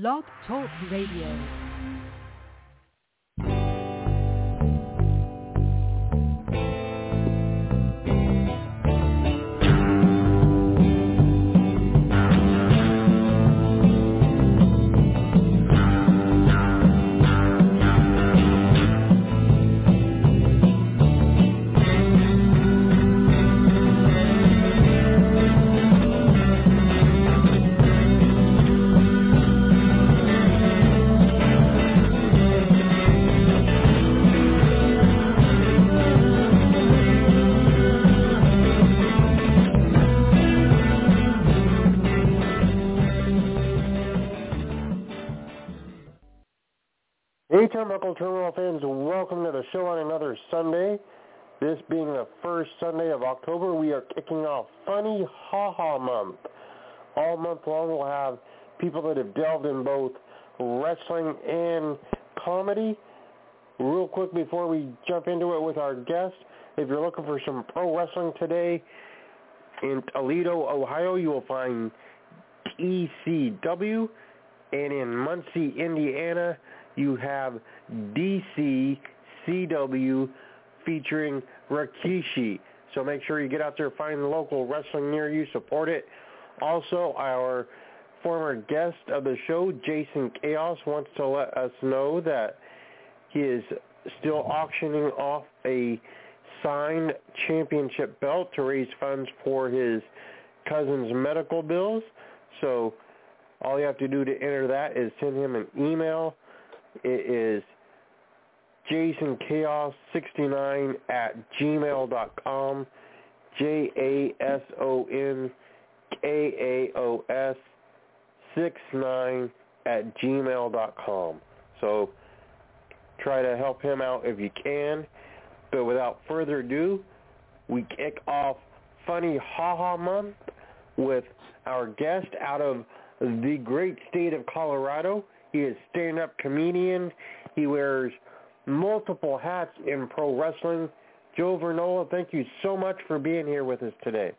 Blog Talk Radio. Turnbuckle Turmoil fans, welcome to the show on another Sunday. This being the first Sunday of October, we are kicking off Funny Ha Ha Month. All month long, we'll have people that have delved in both wrestling and comedy. Real quick before we jump into it with our guest, if you're looking for some pro wrestling today, in Toledo, Ohio, you will find ECW, and in Muncie, Indiana, you have DCCW featuring Rikishi. So make sure you get out there, find the local wrestling near you, support it. Also, our former guest of the show, Jason Kaos, wants to let us know that he is still auctioning off a signed championship belt to raise funds for his cousin's medical bills. So all you have to do to enter that is send him an email it is jasonkaos69 at gmail.com. J-A-S-O-N-K-A-O-S 69 at gmail.com. So try to help him out if you can. But without further ado, we kick off Funny Ha Ha Month with our guest out of the great state of Colorado. He is stand-up comedian. He wears multiple hats in pro wrestling. Joe Vernola, thank you so much for being here with us today.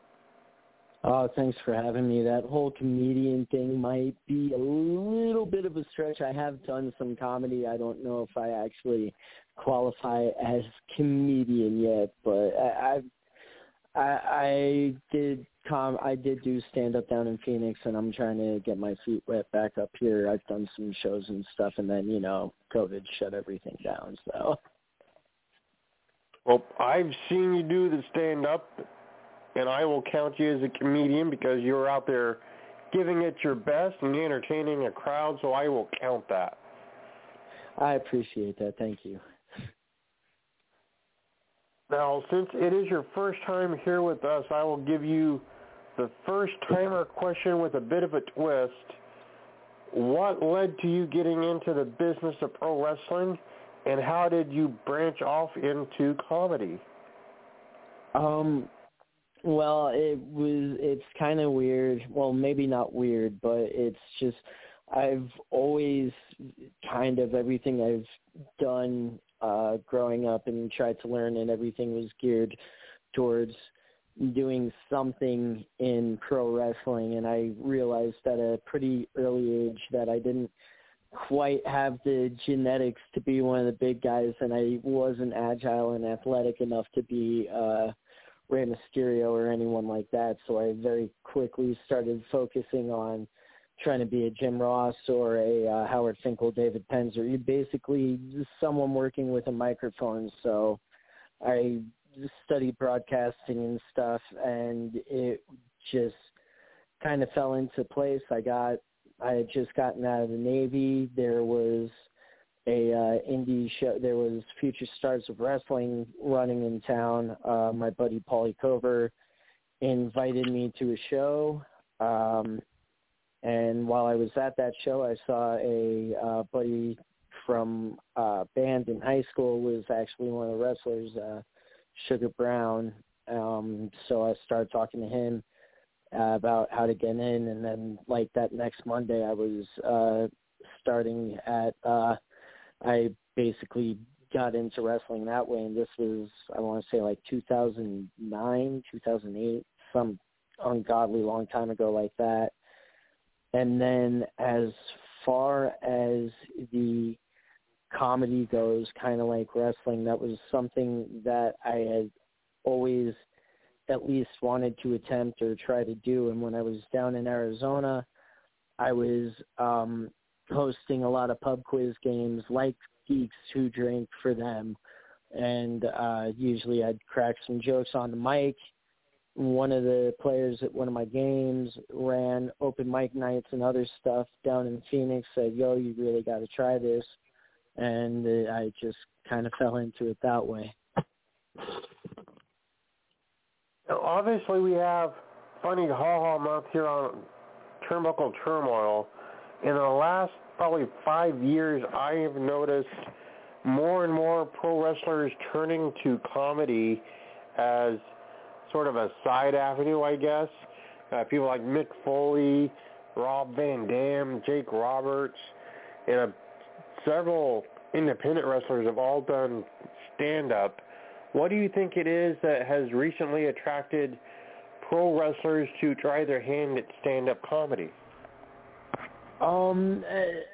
Oh, thanks for having me. That whole comedian thing might be a little bit of a stretch. I have done some comedy. I don't know if I actually qualify as comedian yet, but I, I, I did com I did do stand up down in Phoenix and I'm trying to get my feet wet back up here. I've done some shows and stuff and then, you know, COVID shut everything down, so Well, I've seen you do the stand up and I will count you as a comedian because you're out there giving it your best and entertaining a crowd, so I will count that. I appreciate that. Thank you. Now, since it is your first time here with us, I will give you the first timer question with a bit of a twist. What led to you getting into the business of pro wrestling, and how did you branch off into comedy? Um, well, it was. It's kind of weird. Well, maybe not weird, but it's just I've always kind of everything I've done uh, growing up and tried to learn, and everything was geared towards doing something in pro wrestling and I realized at a pretty early age that I didn't quite have the genetics to be one of the big guys and I wasn't agile and athletic enough to be uh Rey Mysterio or anyone like that. So I very quickly started focusing on trying to be a Jim Ross or a uh, Howard Finkel, David Penzer. You basically someone working with a microphone. So I studied broadcasting and stuff, and it just kind of fell into place. I got I had just gotten out of the Navy. There was a uh, indie show. There was Future Stars of Wrestling running in town. Uh, my buddy Paulie Cover invited me to a show. Um, and while I was at that show, I saw a uh, buddy from uh, band in high school was actually one of the wrestlers. Uh, Sugar Brown. Um, so I started talking to him uh, about how to get in, and then like that next Monday, I was uh, starting at. Uh, I basically got into wrestling that way, and this was I want to say like 2009, 2008, some ungodly long time ago like that. And then as far as the comedy goes, kind of like wrestling, that was something that I had always at least wanted to attempt or try to do. And when I was down in Arizona, I was um, hosting a lot of pub quiz games like Geeks Who Drink for them. And uh, usually I'd crack some jokes on the mic. One of the players at one of my games ran open mic nights and other stuff down in Phoenix, said, yo, you really got to try this. And uh, I just kind of fell into it that way. Obviously, we have funny ha ha month here on Turnbuckle Turmoil. In the last probably five years, I have noticed more and more pro wrestlers turning to comedy as sort of a side avenue, I guess. Uh, people like Mick Foley, Rob Van Dam, Jake Roberts, and uh, several independent wrestlers have all done stand-up. What do you think it is that has recently attracted pro wrestlers to try their hand at stand-up comedy? Um,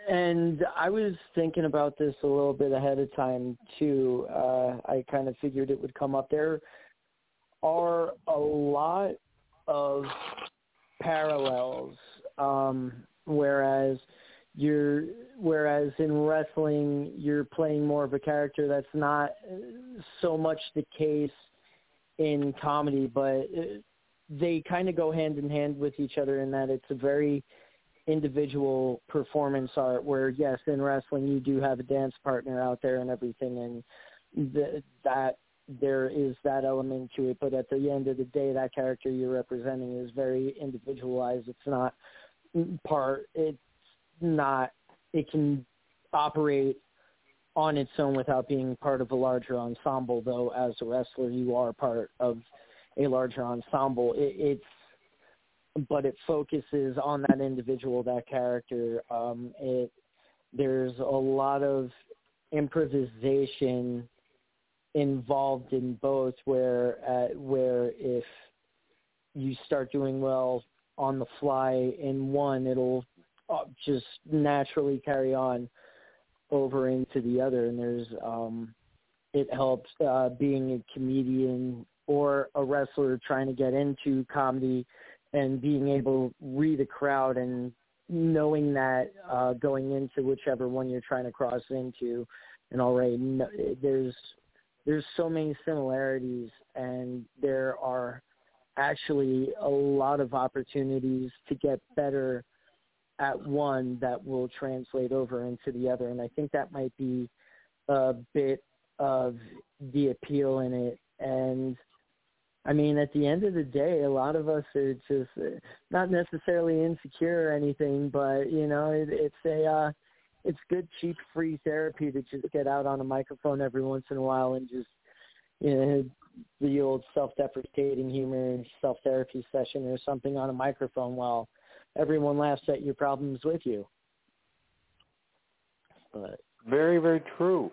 and I was thinking about this a little bit ahead of time too. Uh, I kind of figured it would come up. There are a lot of parallels, um, whereas you're whereas in wrestling you're playing more of a character. That's not so much the case in comedy, but they kind of go hand in hand with each other in that it's a very individual performance art where yes in wrestling you do have a dance partner out there and everything and th- that there is that element to it but at the end of the day that character you're representing is very individualized it's not part it's not it can operate on its own without being part of a larger ensemble though as a wrestler you are part of a larger ensemble it, it's but it focuses on that individual, that character. Um, it there's a lot of improvisation involved in both, where uh, where if you start doing well on the fly in one, it'll just naturally carry on over into the other, and there's um, it helps uh, being a comedian or a wrestler trying to get into comedy and being able to read a crowd and knowing that uh, going into whichever one you're trying to cross into, and already know, there's there's so many similarities, and there are actually a lot of opportunities to get better at one that will translate over into the other, and I think that might be a bit of the appeal in it, and I mean, at the end of the day, a lot of us are just uh, not necessarily insecure or anything, but you know, it, it's a uh, it's good, cheap, free therapy to just get out on a microphone every once in a while and just you know the old self-deprecating humor self-therapy session or something on a microphone while everyone laughs at your problems with you. But very, very true.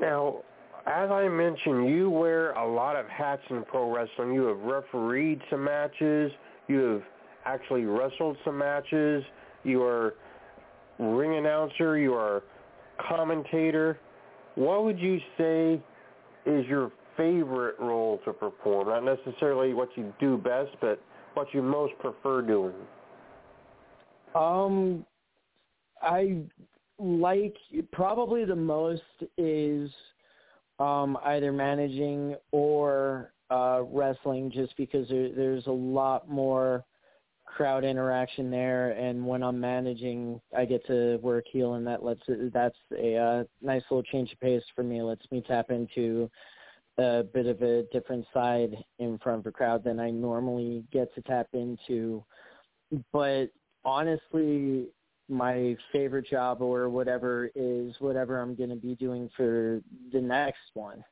Now, as I mentioned, you wear a lot of hats in pro wrestling. You have refereed some matches. You have actually wrestled some matches. You are ring announcer. You are commentator. What would you say is your favorite role to perform? Not necessarily what you do best, but what you most prefer doing. Um, I like probably the most is um, either managing or uh, wrestling, just because there, there's a lot more crowd interaction there. And when I'm managing, I get to work heel, and that lets that's a uh, nice little change of pace for me. It lets me tap into a bit of a different side in front of a crowd than I normally get to tap into. But honestly, my favorite job or whatever is whatever I'm going to be doing for the next one.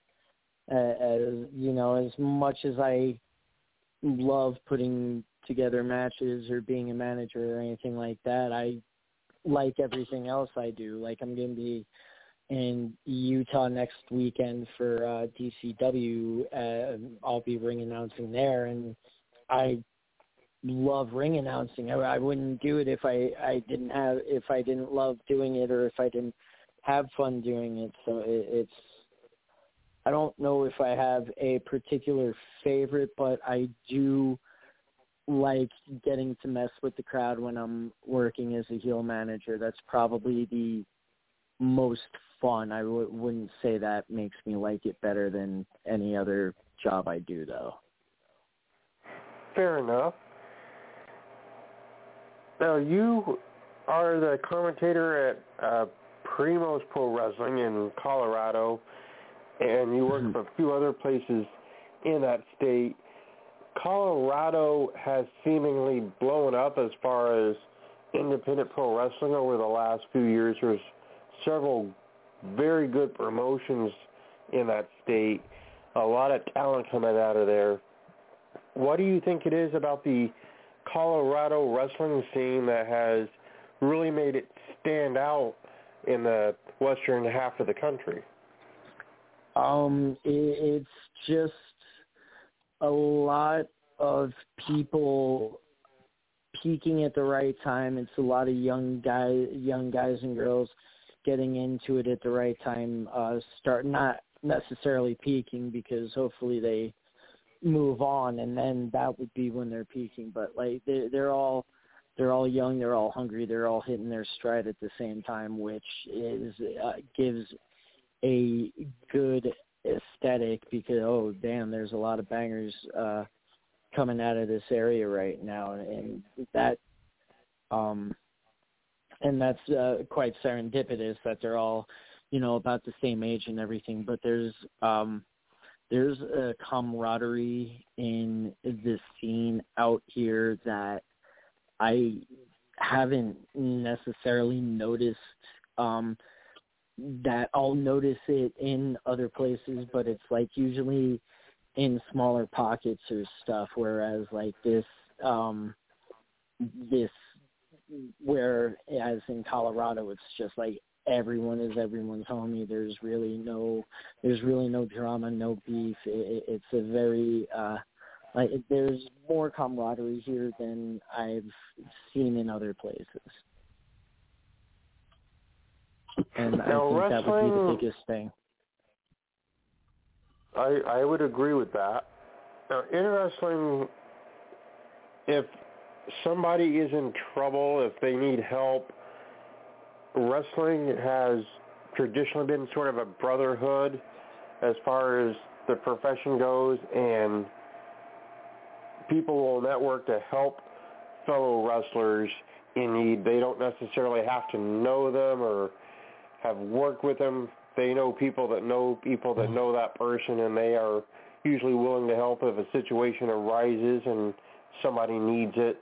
Uh, as you know, as much as I love putting together matches or being a manager or anything like that, I like everything else I do. Like I'm going to be in Utah next weekend for uh, DCW. Uh, I'll be ring announcing there, and I love ring announcing. I, I wouldn't do it if I I didn't have if I didn't love doing it or if I didn't have fun doing it. So it, it's I don't know if I have a particular favorite, but I do like getting to mess with the crowd when I'm working as a heel manager. That's probably the most fun. I w- wouldn't say that makes me like it better than any other job I do, though. Fair enough. Now you are the commentator at uh, Primos Pro Wrestling in Colorado, and you work Mhm. for a few other places in that state. Colorado has seemingly blown up as far as independent pro wrestling over the last few years. There's several very good promotions in that state. A lot of talent coming out of there. What do you think it is about the Colorado wrestling scene that has really made it stand out in the western half of the country? Um, it's just a lot of people peaking at the right time. It's a lot of young guys, young guys and girls getting into it at the right time. Uh, start not necessarily peaking because hopefully they move on, and then that would be when they're peaking. But like they, they're all they're all young, they're all hungry, they're all hitting their stride at the same time, which is uh, gives a good aesthetic because oh damn, there's a lot of bangers uh, coming out of this area right now, and that um and that's uh, quite serendipitous that they're all you know about the same age and everything. But there's um there's a camaraderie in this scene out here that I haven't necessarily noticed um that I'll notice it in other places but it's like usually in smaller pockets or stuff whereas like this um this where as in Colorado it's just like everyone is everyone's homie there's really no there's really no drama no beef it, it's a very uh like there's more camaraderie here than I've seen in other places. And I Now, think that would be the biggest thing. I I would agree with that. Now, in wrestling, if somebody is in trouble, if they need help, wrestling has traditionally been sort of a brotherhood as far as the profession goes, and people will network to help fellow wrestlers in need. They don't necessarily have to know them or have worked with them. They know people that know people that mm-hmm. know that person, and they are usually willing to help if a situation arises and somebody needs it.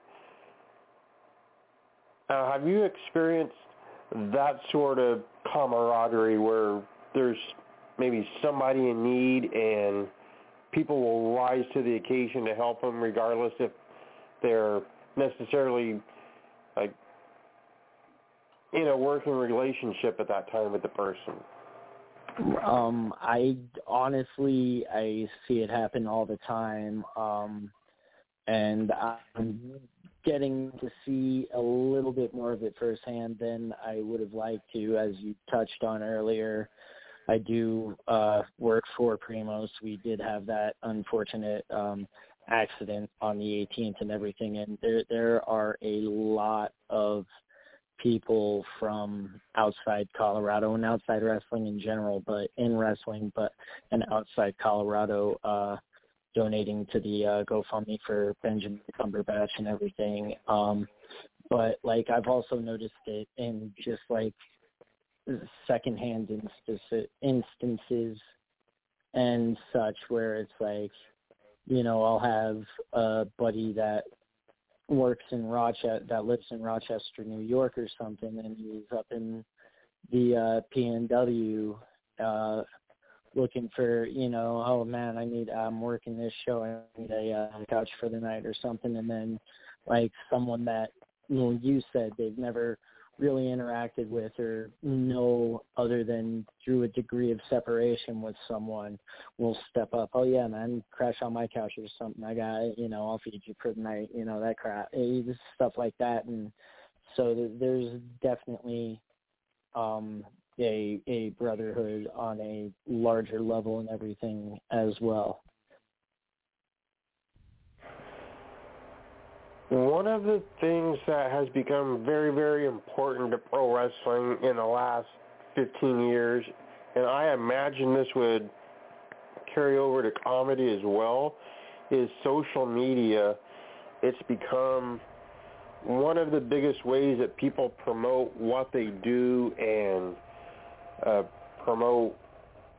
Uh, have you experienced that sort of camaraderie where there's maybe somebody in need and people will rise to the occasion to help them regardless if they're necessarily like in a working relationship at that time with the person. Um, I honestly I see it happen all the time. Um, and I'm getting to see a little bit more of it firsthand than I would have liked to, as you touched on earlier. I do uh, work for Primos. We did have that unfortunate um, accident on the 18th and everything, and there there are a lot of people from outside Colorado and outside wrestling in general, but in wrestling, but and outside Colorado, uh, donating to the uh, GoFundMe for Benjamin Cumberbatch and everything. Um, but like I've also noticed it in just like secondhand instances, instances and such where it's like, you know, I'll have a buddy that works in Rochester, that lives in Rochester, New York or something, and he's up in the uh, PNW uh, looking for, you know, oh man, I need, I'm working this show, I need a uh, couch for the night or something, and then like someone that, you know, you said they've never really interacted with or know other than through a degree of separation with someone will step up. Oh yeah, man, crash on my couch or something. I got, you know, I'll feed you for the night. You know that crap, eh, stuff like that. And so there's definitely um, a a brotherhood on a larger level and everything as well. One of the things that has become very, very important to pro wrestling in the last 15 years, and I imagine this would carry over to comedy as well, is social media. It's become one of the biggest ways that people promote what they do and uh, promote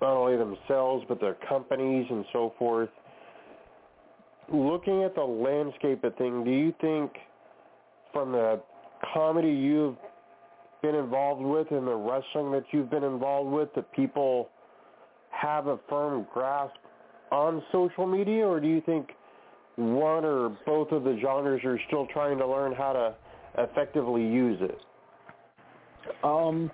not only themselves but their companies and so forth looking at the landscape of things, do you think from the comedy you've been involved with and the wrestling that you've been involved with that people have a firm grasp on social media or do you think one or both of the genres are still trying to learn how to effectively use it? Um,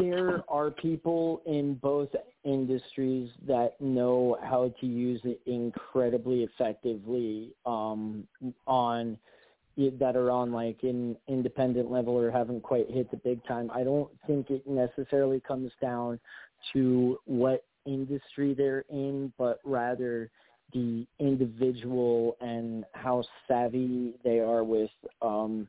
there are people in both industries that know how to use it incredibly effectively um, on that are on like an independent level or haven't quite hit the big time. I don't think it necessarily comes down to what industry they're in, but rather the individual and how savvy they are with um,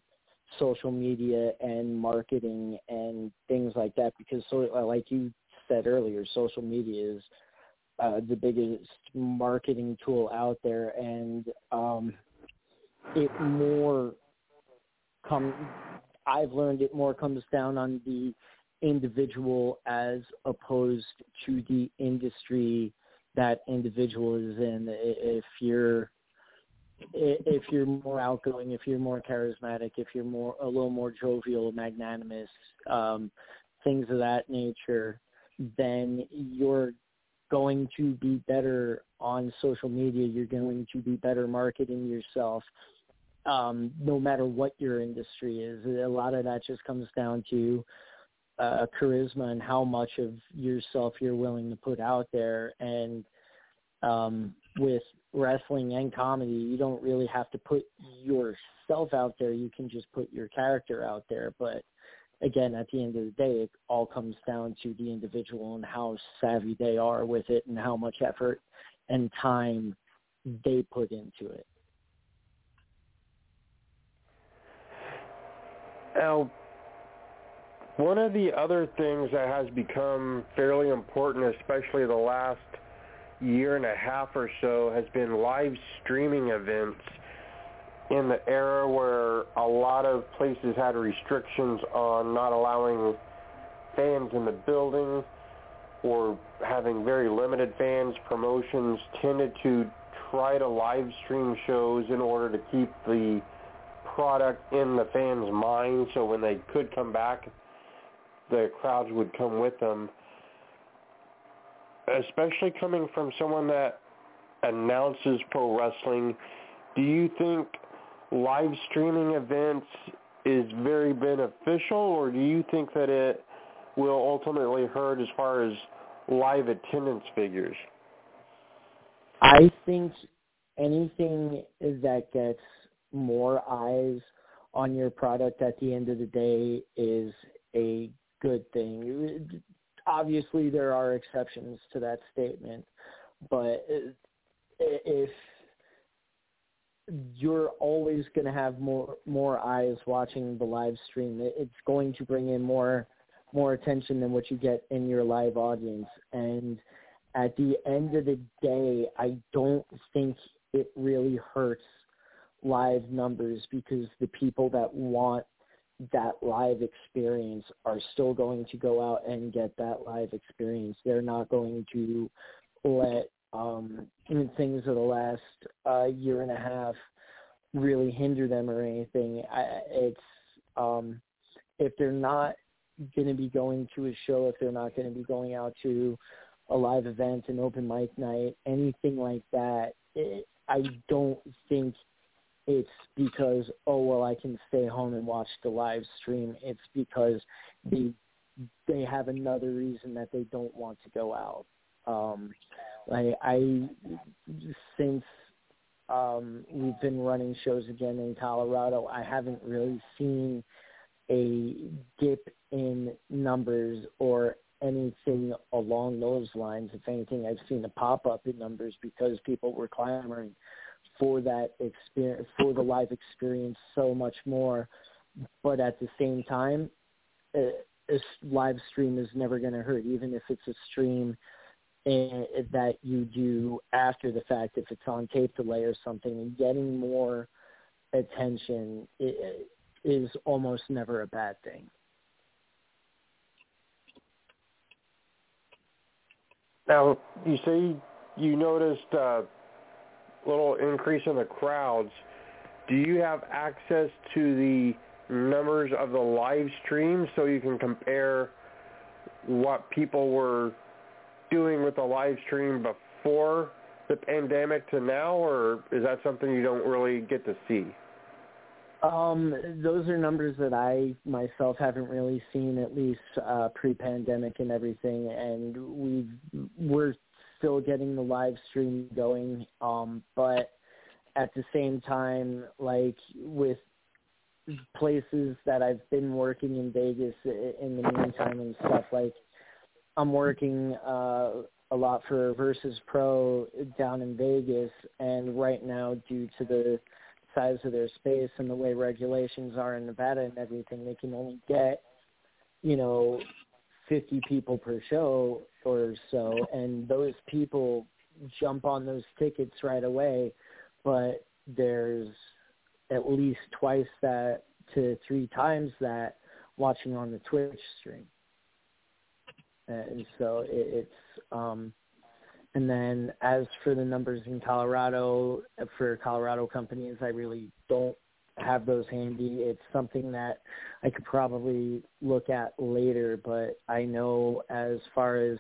social media and marketing and things like that because so like you said earlier social media is uh, the biggest marketing tool out there and um it more come I've learned it more comes down on the individual as opposed to the industry that individual is in. If you're if you're more outgoing, if you're more charismatic, if you're more a little more jovial, magnanimous, um, things of that nature, then you're going to be better on social media. You're going to be better marketing yourself, um, no matter what your industry is. A lot of that just comes down to uh, charisma and how much of yourself you're willing to put out there. And um, with wrestling and comedy, you don't really have to put yourself out there. You can just put your character out there. But again, at the end of the day, it all comes down to the individual and how savvy they are with it and how much effort and time they put into it. Now, one of the other things that has become fairly important, especially the last – year and a half or so has been live streaming events in the era where a lot of places had restrictions on not allowing fans in the building or having very limited fans, promotions tended to try to live stream shows in order to keep the product in the fans' mind so when they could come back, the crowds would come with them especially coming from someone that announces pro wrestling, do you think live streaming events is very beneficial, or do you think that it will ultimately hurt as far as live attendance figures? I think anything that gets more eyes on your product at the end of the day is a good thing obviously there are exceptions to that statement, but if you're always going to have more more eyes watching the live stream, it's going to bring in more more attention than what you get in your live audience. And at the end of the day, I don't think it really hurts live numbers because the people that want that live experience are still going to go out and get that live experience. They're not going to let um, things of the last uh, year and a half really hinder them or anything. I, it's um, if they're not going to be going to a show, if they're not going to be going out to a live event, an open mic night, anything like that, it, I don't think it's because oh well I can stay home and watch the live stream. It's because they they have another reason that they don't want to go out. Um, I, I since um, we've been running shows again in Colorado, I haven't really seen a dip in numbers or anything along those lines. If anything, I've seen a pop up in numbers because people were clamoring for that experience, for the live experience so much more. But at the same time, uh, a, a live stream is never going to hurt, even if it's a stream and, that you do after the fact, if it's on tape delay or something, and getting more attention is almost never a bad thing. Now, you say you noticed a little increase in the crowds. Do you have access to the numbers of the live stream so you can compare what people were doing with the live stream before the pandemic to now, or is that something you don't really get to see? Um, those are numbers that I myself haven't really seen, at least uh, pre-pandemic and everything. And we we're still getting the live stream going, um, but at the same time, like with places that I've been working in Vegas in the meantime and stuff, like I'm working uh, a lot for Versus Pro down in Vegas, and right now, due to the size of their space and the way regulations are in Nevada and everything, they can only get, you know, 50 people per show or so, and those people jump on those tickets right away, but there's at least twice that to three times that watching on the Twitch stream. And so it, it's um and then as for the numbers in Colorado, for Colorado companies, I really don't have those handy. It's something that I could probably look at later, but I know as far as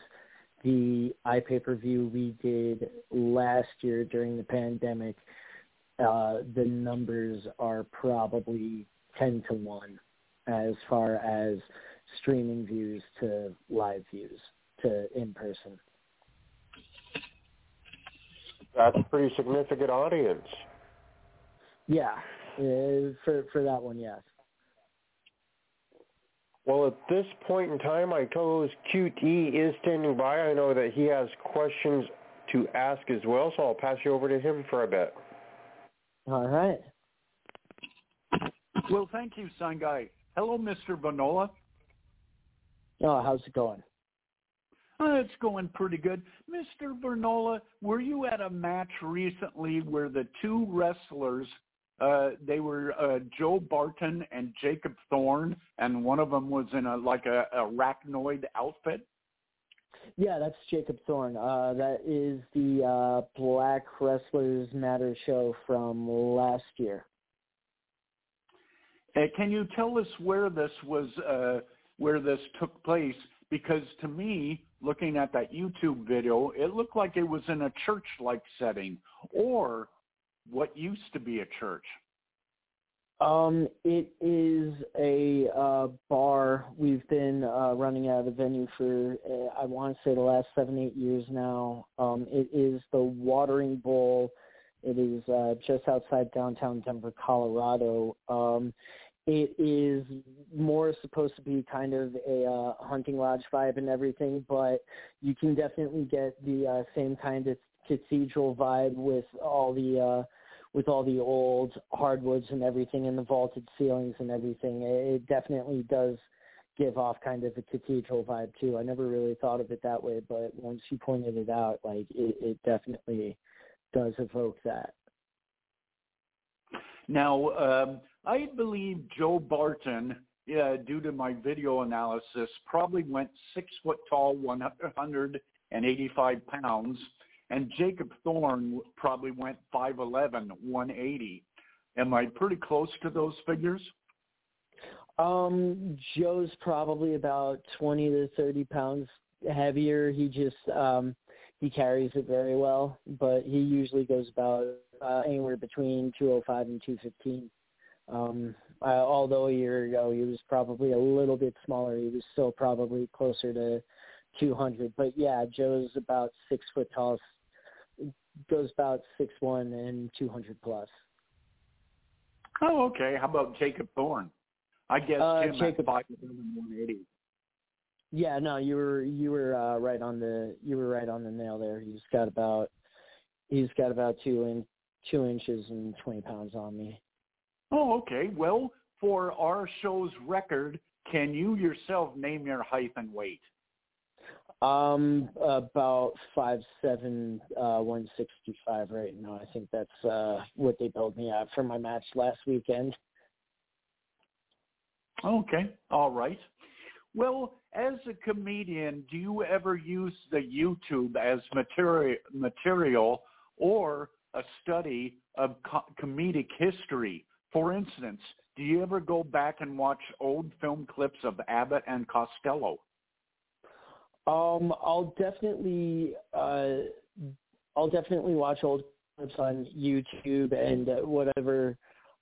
the iPay-per-view we did last year during the pandemic, uh, the numbers are probably 10 to 1 as far as streaming views to live views to in person. That's a pretty significant audience. Yeah, for for that one, yes. Well, at this point in time, I co-host QT is standing by. I know that he has questions to ask as well, so I'll pass you over to him for a bit. All right. Well, thank you, Guy. Hello, Mr. Bonola. Oh, how's it going? Uh, it's going pretty good. Mr. Vernola, were you at a match recently where the two wrestlers, uh, they were uh, Joe Barton and Jacob Thorne, and one of them was in a like a arachnoid outfit? Yeah, that's Jacob Thorne. Uh, that is the uh, Black Wrestlers Matter show from last year. Uh, can you tell us where this was, uh, where this took place? Because to me, looking at that YouTube video, it looked like it was in a church-like setting or what used to be a church. Um, it is a uh, bar. We've been uh, running out of the venue for uh, I want to say the last seven eight years now. Um, it is the Watering Bowl. It is uh, just outside downtown Denver, Colorado. Um, it is more supposed to be kind of a uh, hunting lodge vibe and everything, but you can definitely get the uh, same kind of cathedral vibe with all the uh, with all the old hardwoods and everything and the vaulted ceilings and everything. It definitely does give off kind of a cathedral vibe too. I never really thought of it that way, but once you pointed it out, like it, it definitely does evoke that. Now, um, I believe Joe Barton, uh, due to my video analysis, probably went six foot tall, 185 pounds, and Jacob Thorne probably went 5'11", 180. Am I pretty close to those figures? Um, Joe's probably about 20 to 30 pounds heavier. He just um, he carries it very well, but he usually goes about uh, anywhere between 205 and 215. Um, uh, although a year ago he was probably a little bit smaller, he was still probably closer to 200. But yeah, Joe's about six foot tall, goes about six one and 200 plus. Oh, okay. How about Jacob Thorne? I guess Uh, him Jacob- at five one eighty. Yeah, no, you were you were uh, right on the you were right on the nail there. He's got about he's got about two in two inches and twenty pounds on me. Oh, okay. Well, for our show's record, can you yourself name your height and weight? Um, about five seven, uh, one sixty five right now. I think that's uh what they billed me at for my match last weekend. Okay. All right. Well, as a comedian, do you ever use the YouTube as material, material or a study of co- comedic history? For instance, do you ever go back and watch old film clips of Abbott and Costello? Um, I'll definitely, uh, I'll definitely watch old clips on YouTube and uh, whatever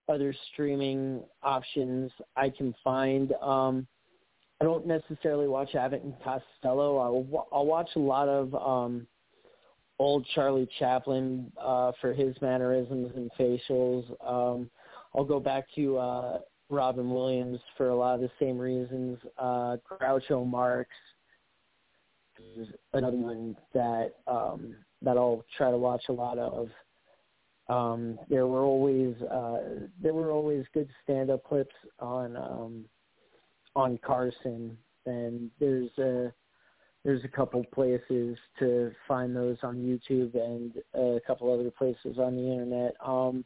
other streaming options I can find. Um, I don't necessarily watch Abbott and Costello. I'll, I'll watch a lot of um, old Charlie Chaplin uh, for his mannerisms and facials. Um, I'll go back to uh, Robin Williams for a lot of the same reasons. Uh, Groucho Marx is another one that um, that I'll try to watch a lot of. Um, there were always uh, there were always good stand up clips on um, on Carson, and there's a there's a couple places to find those on YouTube and a couple other places on the internet. Um,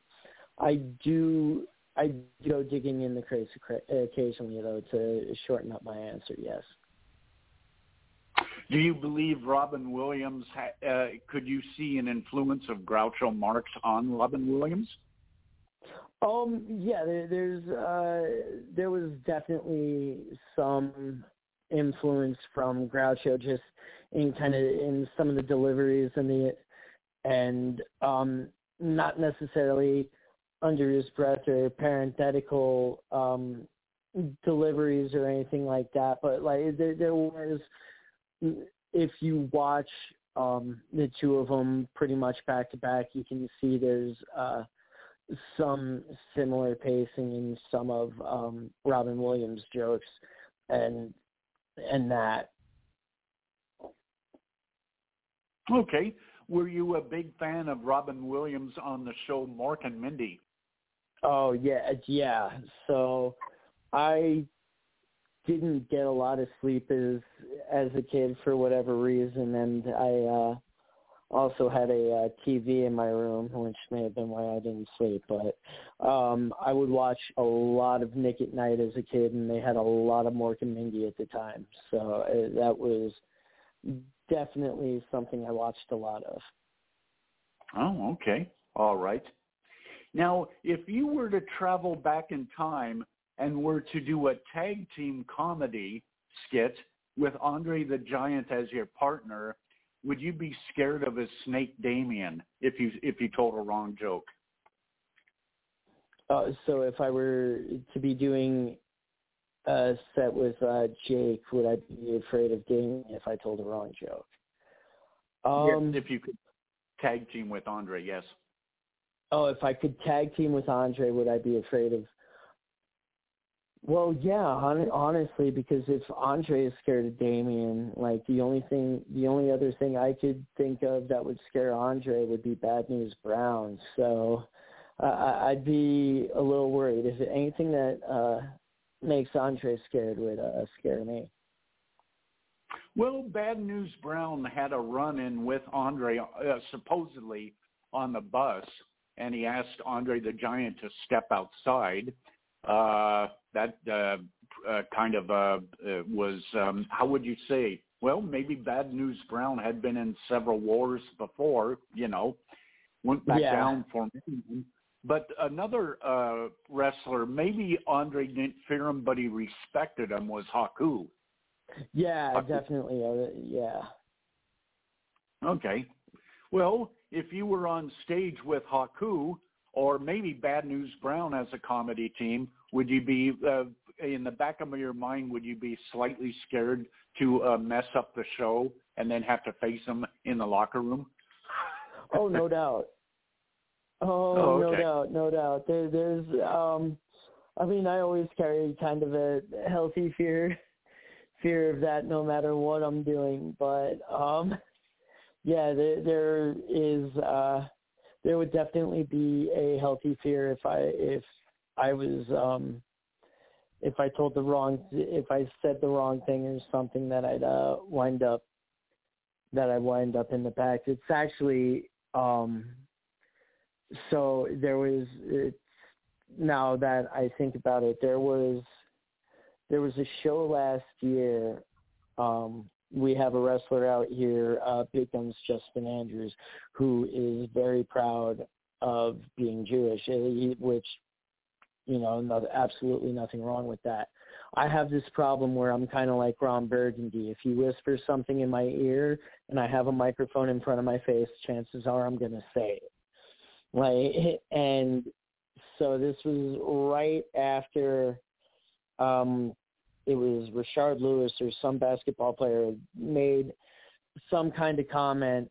I do I go digging in the crates occasionally though to shorten up my answer. Yes. Do you believe Robin Williams, uh, could you see an influence of Groucho Marx on Robin Williams? Um, yeah, there, there's uh, there was definitely some influence from Groucho just in kind of in some of the deliveries and the and um, not necessarily under his breath or parenthetical um, deliveries or anything like that, but like there there was if you watch um, the two of them pretty much back to back, you can see there's uh, some similar pacing in some of um, Robin Williams' jokes, and and that. Okay. Were you a big fan of Robin Williams on the show Mork and Mindy? Oh yeah, yeah. So I didn't get a lot of sleep as as a kid for whatever reason, and I uh also had a uh, TV in my room, which may have been why I didn't sleep. But um I would watch a lot of Nick at Nite as a kid, and they had a lot of Mork and Mindy at the time, so uh, that was definitely something I watched a lot of. Oh, okay. All right. Now, if you were to travel back in time and were to do a tag team comedy skit with Andre the Giant as your partner, would you be scared of his snake Damien if you if you told a wrong joke? Uh, so if I were to be doing a set with uh, Jake, would I be afraid of Damien if I told a wrong joke? Um, if you could tag team with Andre, yes. Oh, if I could tag team with Andre, would I be afraid of? Well, yeah, hon- honestly, because if Andre is scared of Damien, like the only thing, the only other thing I could think of that would scare Andre would be Bad News Brown. So uh, I'd be a little worried. Is If anything that uh, makes Andre scared would uh, scare me. Well, Bad News Brown had a run-in with Andre, uh, supposedly on the bus, and he asked Andre the Giant to step outside. Uh, that uh, uh, kind of uh, uh, was, um, how would you say? Well, maybe Bad News Brown had been in several wars before, you know, went back Yeah. down for me. But another uh, wrestler, maybe Andre didn't fear him, but he respected him, was Haku. Yeah, Fuck. definitely. Uh, yeah. Okay. Well, if you were on stage with Haku or maybe Bad News Brown as a comedy team, would you be uh, in the back of your mind? Would you be slightly scared to uh, mess up the show and then have to face them in the locker room? Oh, no doubt. Oh, Oh, no doubt, no doubt. There, there's, um, I mean, I always carry kind of a healthy fear, fear of that, no matter what I'm doing. But, um, yeah, there, there is, uh, there would definitely be a healthy fear if I, if I was, um, if I told the wrong, if I said the wrong thing or something that I'd uh, wind up, that I wind up in the back. It's actually, um, so there was it's, now that I think about it, there was there was a show last year. Um, we have a wrestler out here, uh, Big Guns Justin Andrews, who is very proud of being Jewish, uh, which you know, no, absolutely nothing wrong with that. I have this problem where I'm kind of like Ron Burgundy. If you whisper something in my ear and I have a microphone in front of my face, chances are I'm going to say it. Like, and so this was right after um, it was Richard Lewis or some basketball player made some kind of comment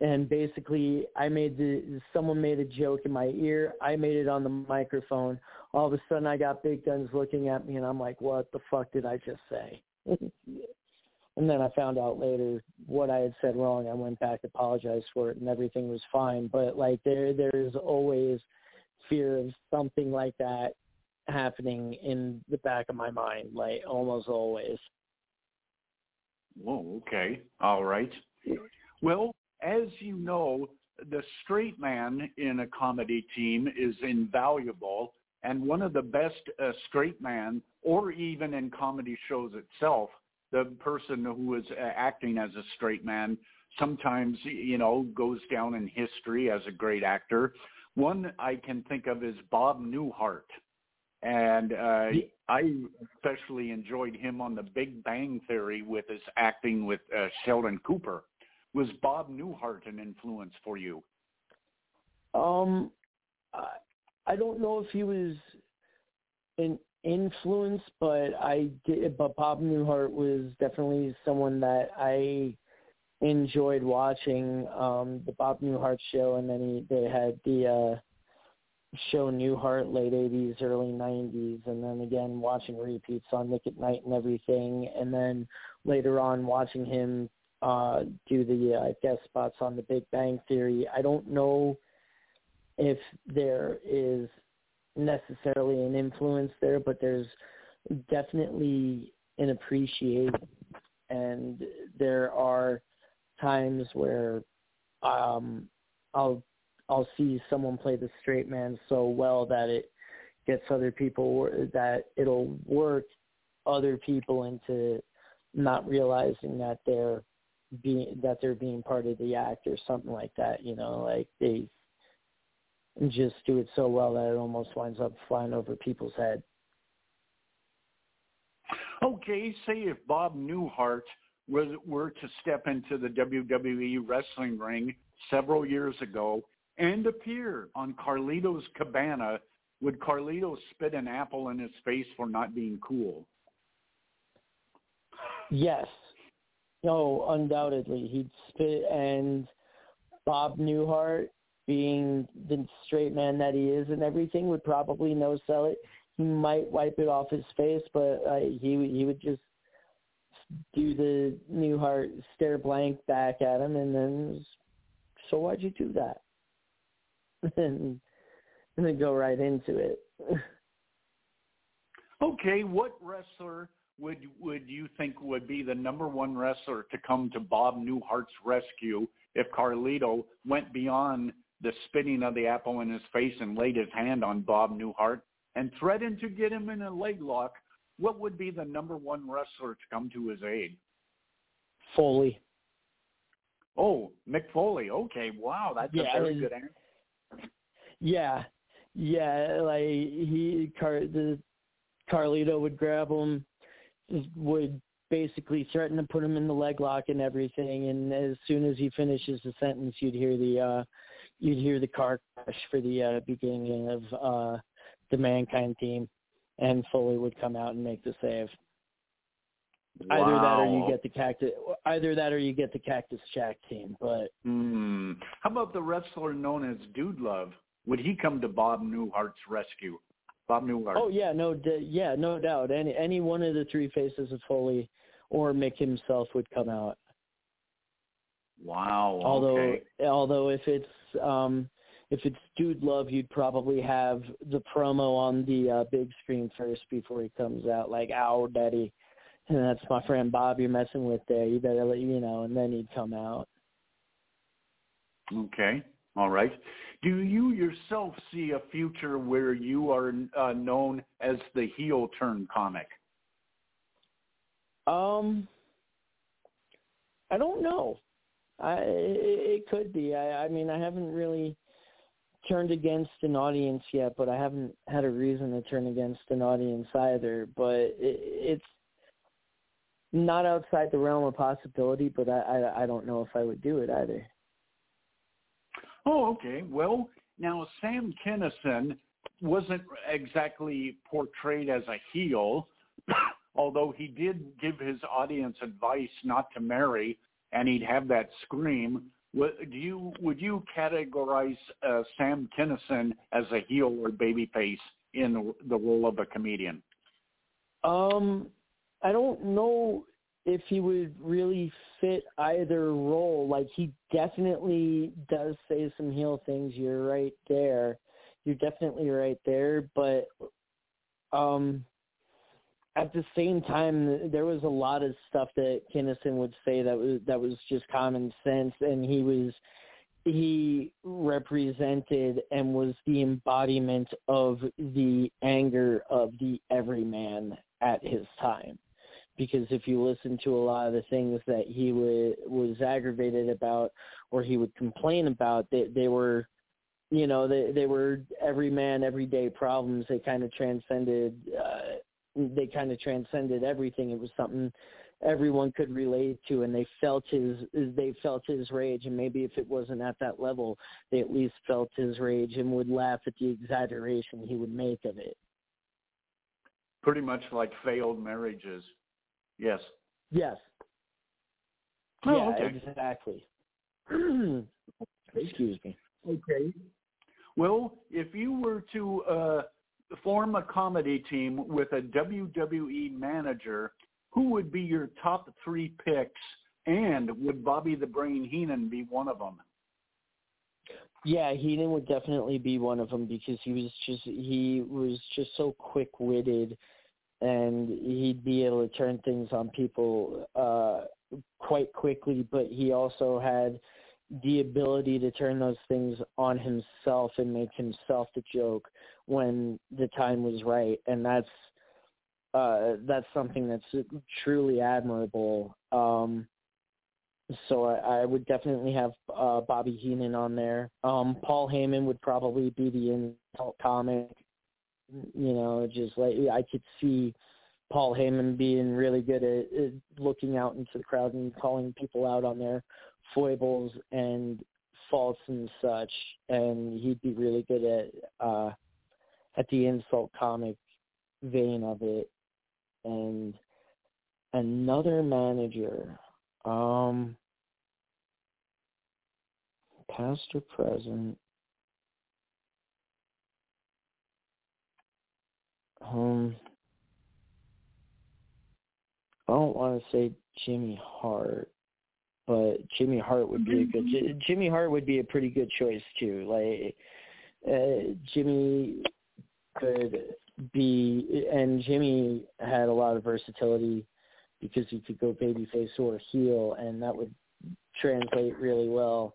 and basically I made the someone made a joke in my ear. I made it on the microphone. All of a sudden, I got big guns looking at me, and I'm like, "What the fuck did I just say?" and then I found out later what I had said wrong. I went back, apologized for it, and everything was fine. But like there, there's always fear of something like that happening in the back of my mind, like almost always. Whoa, okay. All right. Well, as you know, the straight man in a comedy team is invaluable. And one of the best uh, straight man, or even in comedy shows itself, the person who is uh, acting as a straight man sometimes, you know, goes down in history as a great actor. One I can think of is Bob Newhart. And uh, I especially enjoyed him on The Big Bang Theory with his acting with uh, Sheldon Cooper. Was Bob Newhart an influence for you? Um, I, I don't know if he was an influence, but I did. But Bob Newhart was definitely someone that I enjoyed watching. Um, the Bob Newhart show, and then he they had the uh, show Newhart late '80s, early '90s, and then again watching repeats on Nick at Nite and everything, and then later on watching him uh, do the uh, guest spots on The Big Bang Theory. I don't know if there is necessarily an influence there, but there's definitely an appreciation, and there are times where um, I'll I'll see someone play the straight man so well that it gets other people that it'll work other people into not realizing that they're being that they're being part of the act or something like that. You know, like they just do it so well that it almost winds up flying over people's head. Okay, say if Bob Newhart was, were to step into the WWE wrestling ring several years ago and appear on Carlito's Cabana, would Carlito spit an apple in his face for not being cool? Yes. No, undoubtedly. He'd spit and Bob Newhart, being the straight man that he is and everything, would probably no sell it. He might wipe it off his face, but uh, he he would just do the Newhart stare blank back at him, and then so why'd you do that? and, and then go right into it. Okay, what wrestler would would you think would be the number one wrestler to come to Bob Newhart's rescue if Carlito went beyond the spinning of the apple in his face and laid his hand on Bob Newhart and threatened to get him in a leg lock? What would be the number one wrestler to come to his aid? Foley. Oh, Mick Foley. Okay, wow, that's Yeah, a very good answer. Yeah, yeah. Like he, Car, the Carlito would grab him, would basically threaten to put him in the leg lock and everything. And as soon as he finishes the sentence, you'd hear the uh, you'd hear the car crash for the uh, beginning of uh, the Mankind theme, and Foley would come out and make the save. Wow. Either that or you get the cactus. Either that or you get the Cactus Jack team. But Hmm. How about the wrestler known as Dude Love? Would he come to Bob Newhart's rescue? Bob Newhart. oh yeah, no, d- yeah, no doubt. Any any one of the three faces of Foley or Mick himself would come out. Wow. Although okay. although if it's um if it's Dude Love, you'd probably have the promo on the uh, big screen first before he comes out, like "Ow, Daddy," and that's my friend Bob you're messing with there. You better let you know, and then he'd come out. Okay. All right. Do you yourself see a future where you are uh, known as the heel turn comic? Um, I don't know. I it, it could be. I I mean I haven't really turned against an audience yet, but I haven't had a reason to turn against an audience either. But it, it's not outside the realm of possibility. But I, I I don't know if I would do it either. Oh, okay. Well, now Sam Kinison wasn't exactly portrayed as a heel, although he did give his audience advice not to marry, and he'd have that scream. Would you would you categorize uh, Sam Kinison as a heel or babyface in the role of a comedian? Um, I don't know if he would really fit either role. Like he definitely does say some heel things. You're right there. You're definitely right there. But um at the same time there was a lot of stuff that Kinison would say that was that was just common sense and he was he represented and was the embodiment of the anger of the everyman at his time because if you listen to a lot of the things that he w- was aggravated about or he would complain about, they, they were, you know, they, they were every man, everyday problems. They kind of transcended, uh, they kind of transcended everything. It was something everyone could relate to and they felt his, they felt his rage. And maybe if it wasn't at that level, they at least felt his rage and would laugh at the exaggeration he would make of it. Pretty much like failed marriages. Yes. Yes. Oh, yeah, okay. exactly. Excuse me. Okay. Well, if you were to uh, form a comedy team with a WWE manager, who would be your top three picks? And would Bobby the Brain Heenan be one of them? Yeah, Heenan would definitely be one of them because he was just he was just so quick witted, and he'd be able to turn things on people uh, quite quickly. But he also had the ability to turn those things on himself and make himself the joke when the time was right, and that's uh, that's something that's truly admirable. Um, so I, I would definitely have uh, Bobby Heenan on there. Um, Paul Heyman would probably be the insult comic. You know, just like I could see Paul Heyman being really good at, at looking out into the crowd and calling people out on their foibles and faults and such, and he'd be really good at uh, at the insult comic vein of it. And another manager, um, past or present. Um, I don't want to say Jimmy Hart, but Jimmy Hart would be a good. Jimmy Hart would be a pretty good choice too. Like uh, Jimmy could be, and Jimmy had a lot of versatility because he could go babyface or heel, and that would translate really well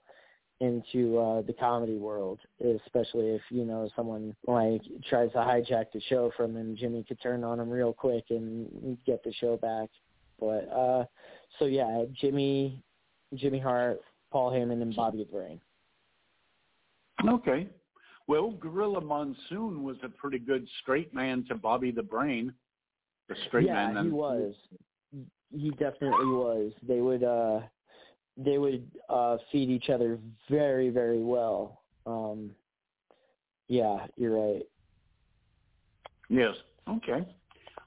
into uh the comedy world, especially if, you know, someone like tries to hijack the show from him, Jimmy could turn on him real quick and get the show back. But uh so yeah, Jimmy Jimmy Hart, Paul Heyman and Bobby the Brain. Okay. Well, Gorilla Monsoon was a pretty good straight man to Bobby the Brain. The straight yeah, man. he was. he definitely was. They would uh they would uh feed each other very very well. Um yeah, you're right. Yes. Okay.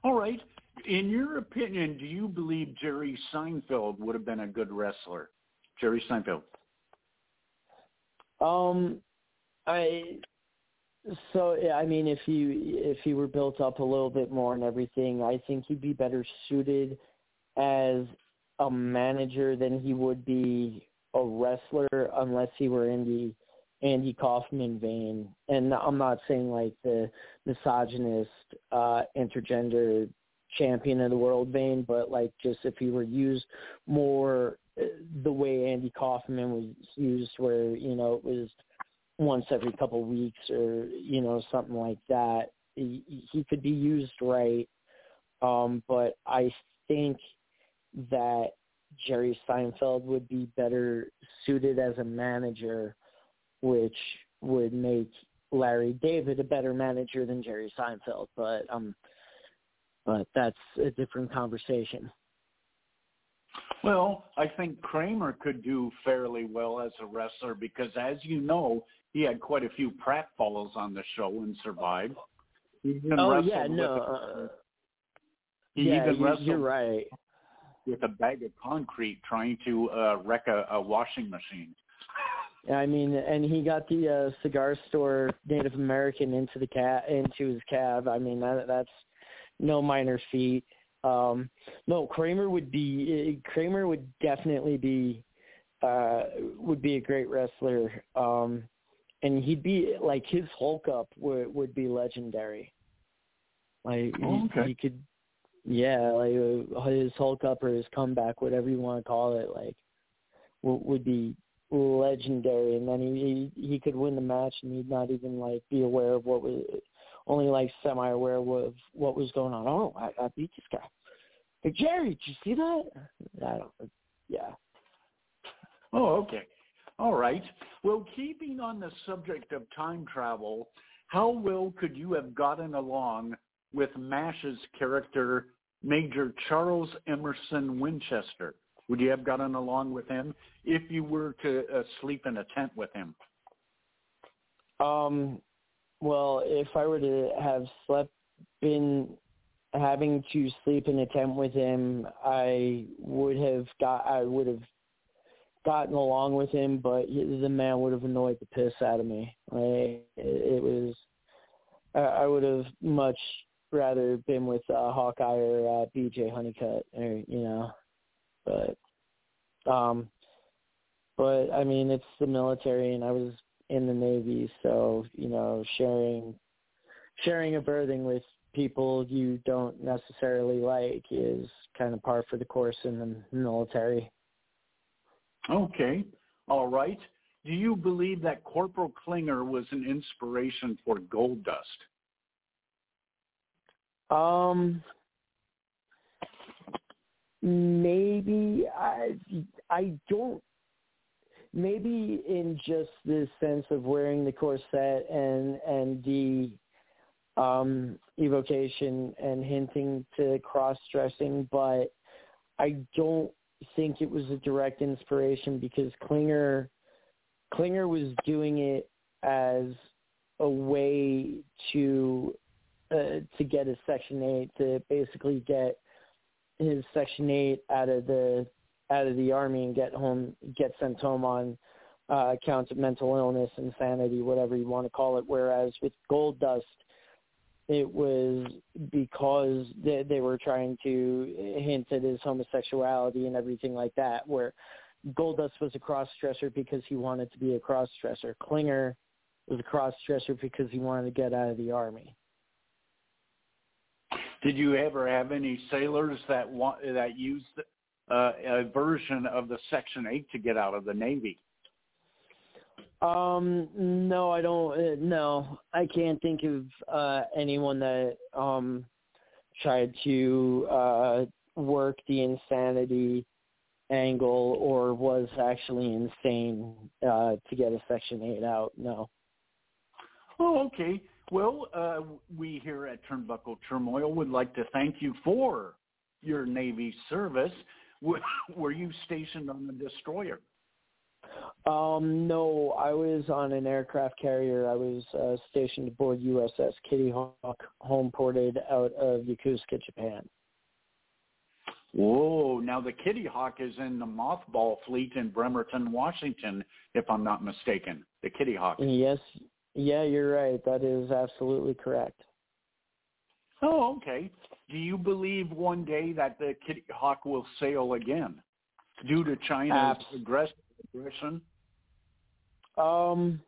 All right. In your opinion, do you believe Jerry Seinfeld would have been a good wrestler? Jerry Seinfeld. Um, I so yeah, I mean, if you if he were built up a little bit more and everything, I think he'd be better suited as a manager than he would be a wrestler, unless he were in the Andy Kaufman vein. And I'm not saying like the misogynist, uh, intergender champion of the world vein, but like just if he were used more uh, the way Andy Kaufman was used, where you know it was once every couple of weeks or you know something like that. He, he could be used right, um, but I think that Jerry Seinfeld would be better suited as a manager, which would make Larry David a better manager than Jerry Seinfeld. But um, but that's a different conversation. Well, I think Kramer could do fairly well as a wrestler because, as you know, he had quite a few pratfalls on the show and survived. He even oh yeah, no. Uh, he yeah, even you, wrestled you're right. With a bag of concrete, trying to uh, wreck a, a washing machine. I mean, and he got the uh, cigar store Native American into the cab into his cab. I mean, that that's no minor feat. Um, no, Kramer would be Kramer would definitely be uh, would be a great wrestler. Um, and he'd be like his Hulk up would would be legendary. Like oh, okay. he, he could, yeah, like uh, his Hulk up or his comeback, whatever you want to call it, like would be legendary. And then he, he he could win the match, and he'd not even like be aware of what was only like semi aware of what was going on. Oh, I, I beat this guy. Hey Jerry, did you see that? I don't. Yeah. Oh, okay. All right. Well, keeping on the subject of time travel, how well could you have gotten along with MASH's character, Major Charles Emerson Winchester? Would you have gotten along with him if you were to uh, sleep in a tent with him? Um, well, if I were to have slept in having to sleep in a tent with him, I would have got I would have gotten along with him, but the man would have annoyed the piss out of me. Like, it, was, I, would have much rather been with uh, Hawkeye or uh, BJ Honeycutt, or you know, but, um, but I mean, it's the military, and I was in the Navy, so you know, sharing, sharing a berthing with people you don't necessarily like is kind of par for the course in the military. Okay. All right. Do you believe that Corporal Klinger was an inspiration for Goldust? Um, maybe I I don't. Maybe in just the sense of wearing the corset and and the um, evocation and hinting to cross dressing, but I don't think it was a direct inspiration because Klinger Klinger was doing it as a way to uh, to get his Section Eight to basically get his Section Eight out of the out of the army and get home get sent home on uh, accounts of mental illness, insanity, whatever you want to call it. Whereas with Goldust, it was because they, they were trying to hint at his homosexuality and everything like that, where Goldust was a cross-dresser because he wanted to be a cross-dresser. Klinger was a cross-dresser because he wanted to get out of the army. Did you ever have any sailors that want, that used uh, a version of the Section 8 to get out of the Navy? Um, no, I don't. Uh, no, I can't think of uh, anyone that um tried to uh, work the insanity angle or was actually insane uh, to get a Section Eight out. No. Oh, okay. Well, uh, we here at Turnbuckle Turmoil would like to thank you for your Navy service. Were you stationed on a destroyer? Um, no, I was on an aircraft carrier. I was uh, stationed aboard USS Kitty Hawk, home ported out of Yokosuka, Japan. Whoa! Now the Kitty Hawk is in the mothball fleet in Bremerton, Washington, if I'm not mistaken. The Kitty Hawk. Yes, yeah, you're right. That is absolutely correct. Oh, okay. Do you believe one day that the Kitty Hawk will sail again due to China's Abs- aggression? Um,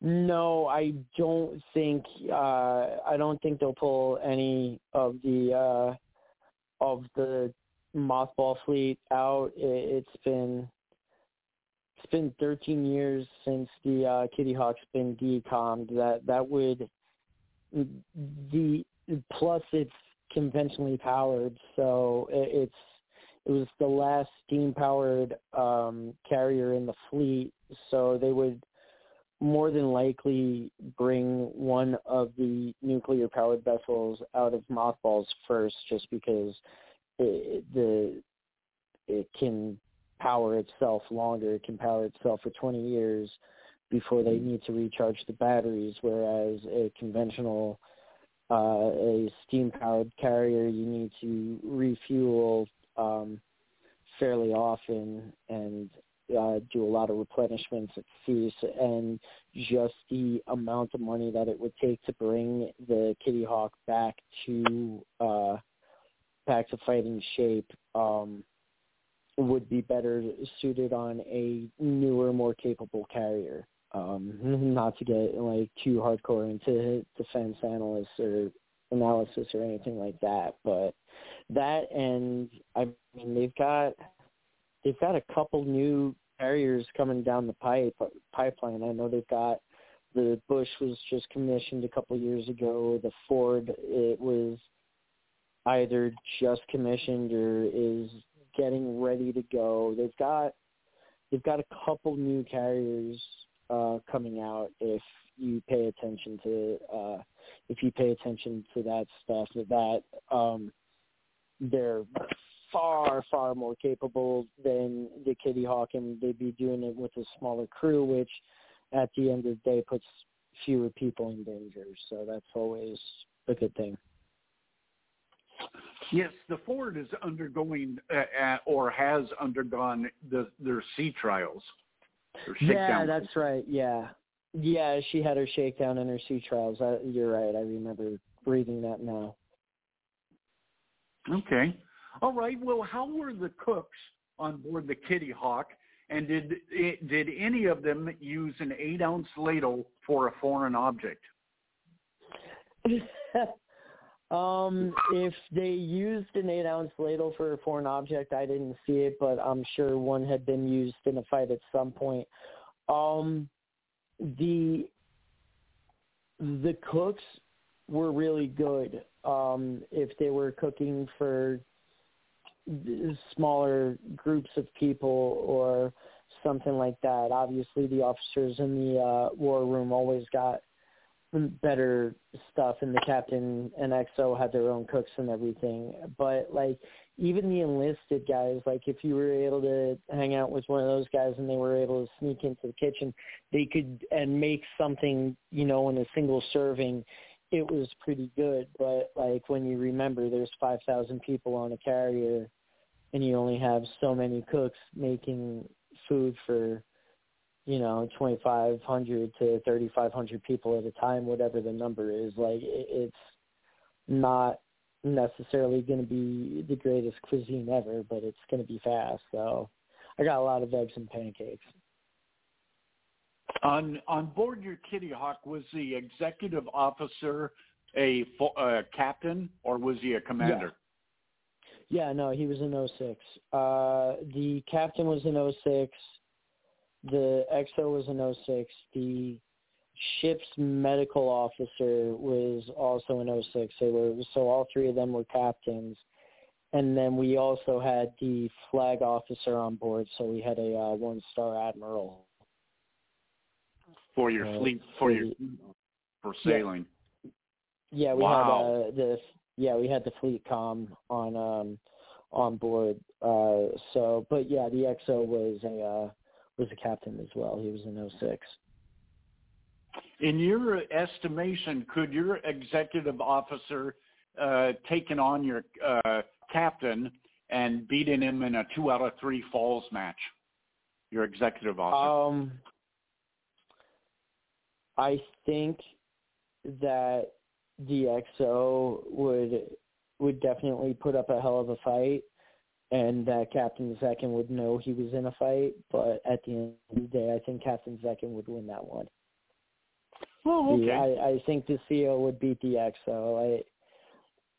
no, I don't think. Uh, I don't think they'll pull any of the uh, of the mothball fleet out. It, it's been it's been 13 years since the uh, Kitty Hawk's been decommed. That that would the plus it's conventionally powered, so it, it's it was the last steam powered um, carrier in the fleet, so they would more than likely bring one of the nuclear powered vessels out of mothballs first, just because it, the it can power itself longer. It can power itself for 20 years before they need to recharge the batteries. Whereas a conventional, uh, a steam powered carrier, you need to refuel um, fairly often and uh, do a lot of replenishments at sea, and just the amount of money that it would take to bring the Kitty Hawk back to uh, back to fighting shape um, would be better suited on a newer, more capable carrier. Um, not to get like too hardcore into defense analysts or analysis or anything like that, but that and I mean they've got they've got a couple new carriers coming down the pipe pipeline. I know they've got the Bush was just commissioned a couple years ago. The Ford it was either just commissioned or is getting ready to go. They've got they've got a couple new carriers uh, coming out if you pay attention to uh, if you pay attention to that stuff that um, they're far far more capable than the Kitty Hawk and they'd be doing it with a smaller crew which at the end of the day puts fewer people in danger so that's always a good thing Yes, the Ford is undergoing uh, uh, or has undergone the, their sea trials. yeah, that's right. Yeah, yeah, she had her shakedown and her sea trials. I, you're right. I remember reading that now. Okay. All right. Well, how were the cooks on board the Kitty Hawk, and did did any of them use an eight ounce ladle for a foreign object? Um, if they used an eight ounce ladle for a foreign object, I didn't see it, but I'm sure one had been used in a fight at some point. Um, the the cooks were really good. Um, if they were cooking for smaller groups of people or something like that, obviously the officers in the uh, war room always got better stuff and the captain and XO had their own cooks and everything. But like even the enlisted guys, like if you were able to hang out with one of those guys and they were able to sneak into the kitchen, they could and make something, you know, in a single serving, it was pretty good. But like when you remember there's five thousand people on a carrier and you only have so many cooks making food for you know, 2,500 to 3,500 people at a time, whatever the number is. Like, it's not necessarily going to be the greatest cuisine ever, but it's going to be fast. So I got a lot of eggs and pancakes. On on board your Kitty Hawk, was the executive officer a, a captain or was he a commander? Yeah. yeah, no, he was an 06. Uh, the captain was an 06 the XO was an 06. The ship's medical officer was also an 06. They were so all three of them were captains, and then we also had the flag officer on board. So we had a uh, one star admiral for your uh, fleet for, for your for sailing. Yeah, yeah we wow. had uh, the yeah we had the fleet com on um on board. Uh, so, but yeah, the XO was a uh, was a captain as well. He was in 06. In your estimation, could your executive officer uh, taken on your uh, captain and beaten him in a two out of three falls match? Your executive officer. Um, I think that DXO would would definitely put up a hell of a fight, and that Captain Zecchin would know he was in a fight. But at the end of the day, I think Captain Zecchin would win that one. Oh, okay. I, I think the CO would beat the XO. I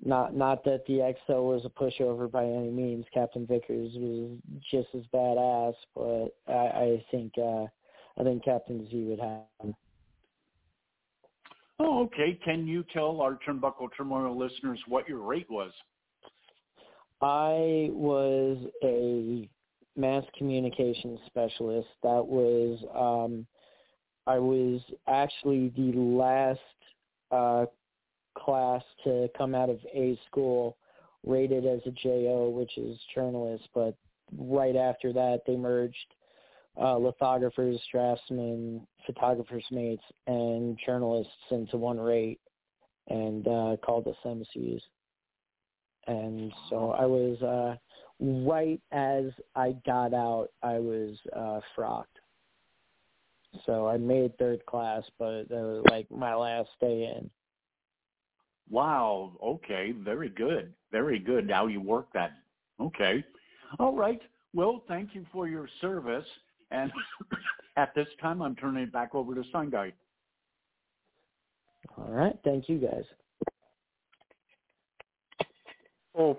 not not that the XO was a pushover by any means. Captain Vickers was just as badass, but I, I think uh I think Captain Z would have him. Oh, okay. Can you tell our Turnbuckle Turmoil listeners what your rate was? I was a mass communication specialist. That was um I was actually the last uh class to come out of A school rated as a JO, which is journalist, but right after that they merged uh, lithographers, draftsmen, photographers mates, and journalists into one rate and uh, called us MCs. And so I was uh, right as I got out, I was uh, frocked. So I made third class, but that was like my last day in. Wow. Okay. Very good. Very good. How you work that. Okay. All right. Well, thank you for your service. And at this time, I'm turning it back over to Steingart. All right. Thank you, guys. Well,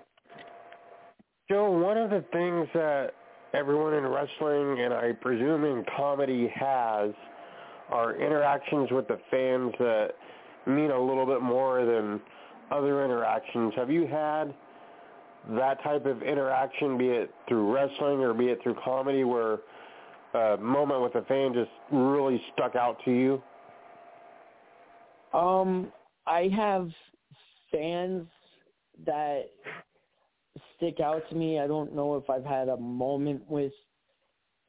Joe, one of the things that everyone in wrestling and I presume in comedy has are interactions with the fans that mean a little bit more than other interactions. Have you had that type of interaction, be it through wrestling or be it through comedy, where a moment with a fan just really stuck out to you? Um, I have fans that stick out to me. I don't know if I've had a moment with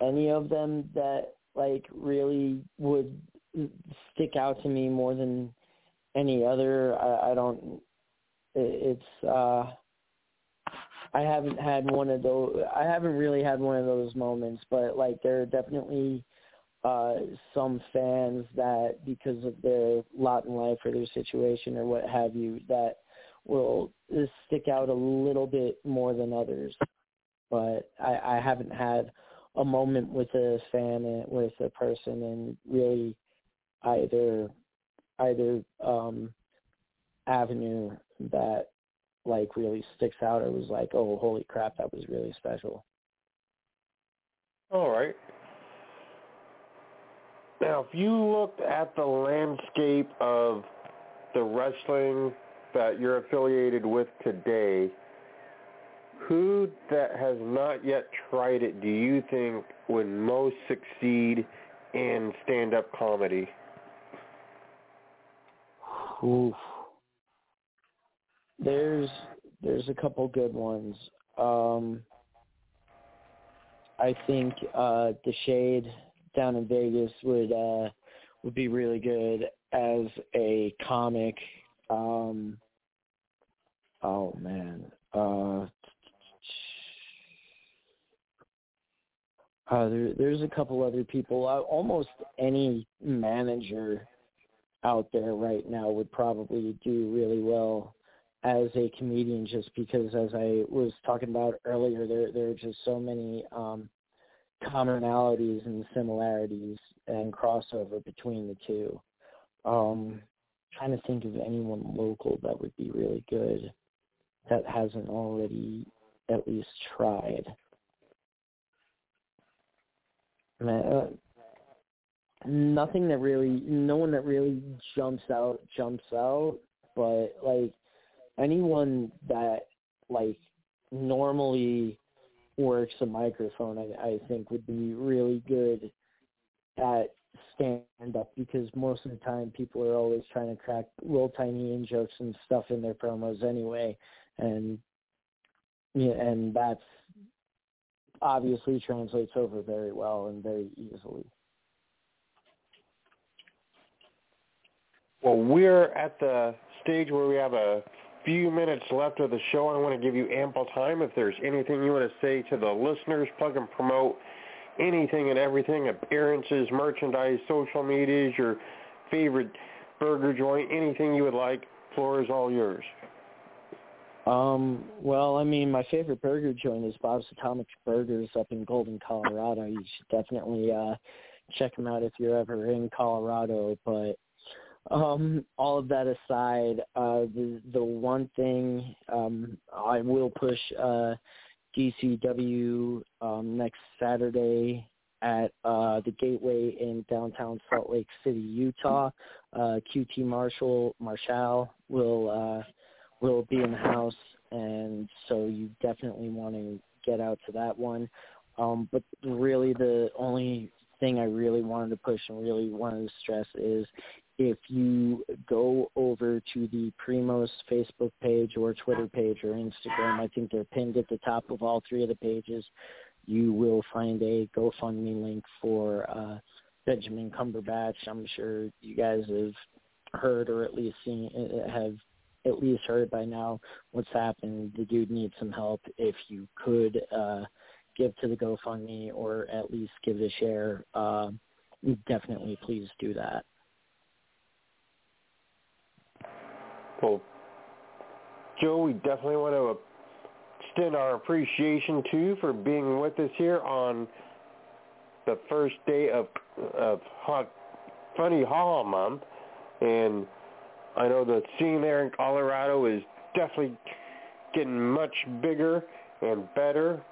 any of them that like really would stick out to me more than any other. I, I don't. It, it's. uh I haven't had one of those. I haven't really had one of those moments, but like there are definitely uh some fans that because of their lot in life or their situation or what have you that will stick out a little bit more than others. But I, I haven't had a moment with a fan with a person and really either either um avenue that like really sticks out or was like, oh holy crap, that was really special. All right. Now, if you looked at the landscape of the wrestling that you're affiliated with today, who that has not yet tried it do you think would most succeed in stand-up comedy? Oof. There's there's a couple good ones. Um, I think uh, the Shade down in Vegas would uh, would be really good as a comic. Um, oh man, uh, uh, there, there's a couple other people. Uh, almost any manager out there right now would probably do really well as a comedian just because as I was talking about earlier there there are just so many um commonalities and similarities and crossover between the two. Um trying to think of anyone local that would be really good that hasn't already at least tried. Uh, nothing that really, no one that really jumps out, jumps out. But like anyone that like normally works a microphone, I, I think would be really good at stand up because most of the time people are always trying to crack little tiny in jokes and stuff in their promos anyway. And and that's obviously translates over very well and very easily. Well, we're at the stage where we have a few minutes left of the show. I want to give you ample time. If there's anything you want to say to the listeners, plug and promote anything and everything, appearances, merchandise, social medias, your favorite burger joint, anything you would like, floor is all yours. Um, well, I mean, my favorite burger joint is Bob's Atomic Burgers up in Golden, Colorado. You should definitely uh check them out if you're ever in Colorado. But um, all of that aside, uh, the the one thing um, I will push uh, DCW um, next Saturday at uh, the Gateway in downtown Salt Lake City, Utah. Uh, QT Marshall Marshall will uh, will be in the house, and so you definitely want to get out to that one. Um, but really, the only thing I really wanted to push and really wanted to stress is if you go over to the Primos Facebook page or Twitter page or Instagram, I think they're pinned at the top of all three of the pages. You will find a GoFundMe link for uh, Benjamin Cumberbatch. I'm sure you guys have heard or at least seen uh, have at least heard by now what's happened. The dude needs some help. If you could uh, give to the GoFundMe or at least give a share, uh, definitely please do that. Well, Joe, we definitely want to extend our appreciation to you for being with us here on the first day of of Funny Haha Month, and I know the scene there in Colorado is definitely getting much bigger and better,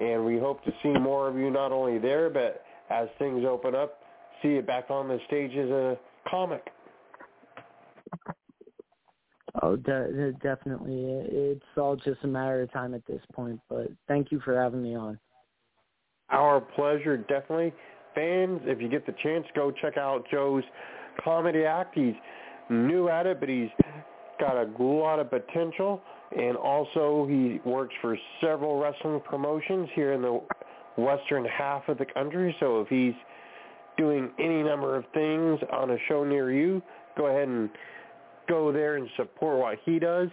and we hope to see more of you not only there, but as things open up, see you back on the stage as a comic. Oh, de- definitely. It's all just a matter of time at this point. But thank you for having me on. Our pleasure, definitely. Fans, if you get the chance, go check out Joe's comedy act. He's new at it, but he's got a lot of potential. And also, he works for several wrestling promotions here in the western half of the country. So if he's doing any number of things on a show near you, go ahead and go there and support what he does.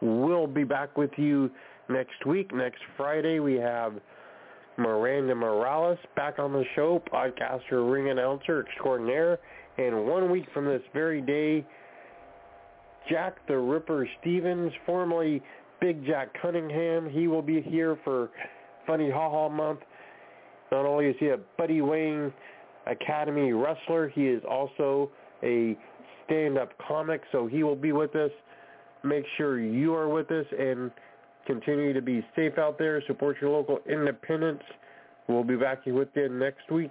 We'll be back with you next week. Next Friday, we have Miranda Morales back on the show, podcaster, ring announcer extraordinaire. And one week from this very day, Jack the Ripper Stevens, formerly Big Jack Cunningham, he will be here for Funny Ha Ha Month. Not only is he a Buddy Wayne Academy wrestler, he is also a stand-up comic, so he will be with us. Make sure you are with us and continue to be safe out there. Support your local independents. We'll be back with you next week.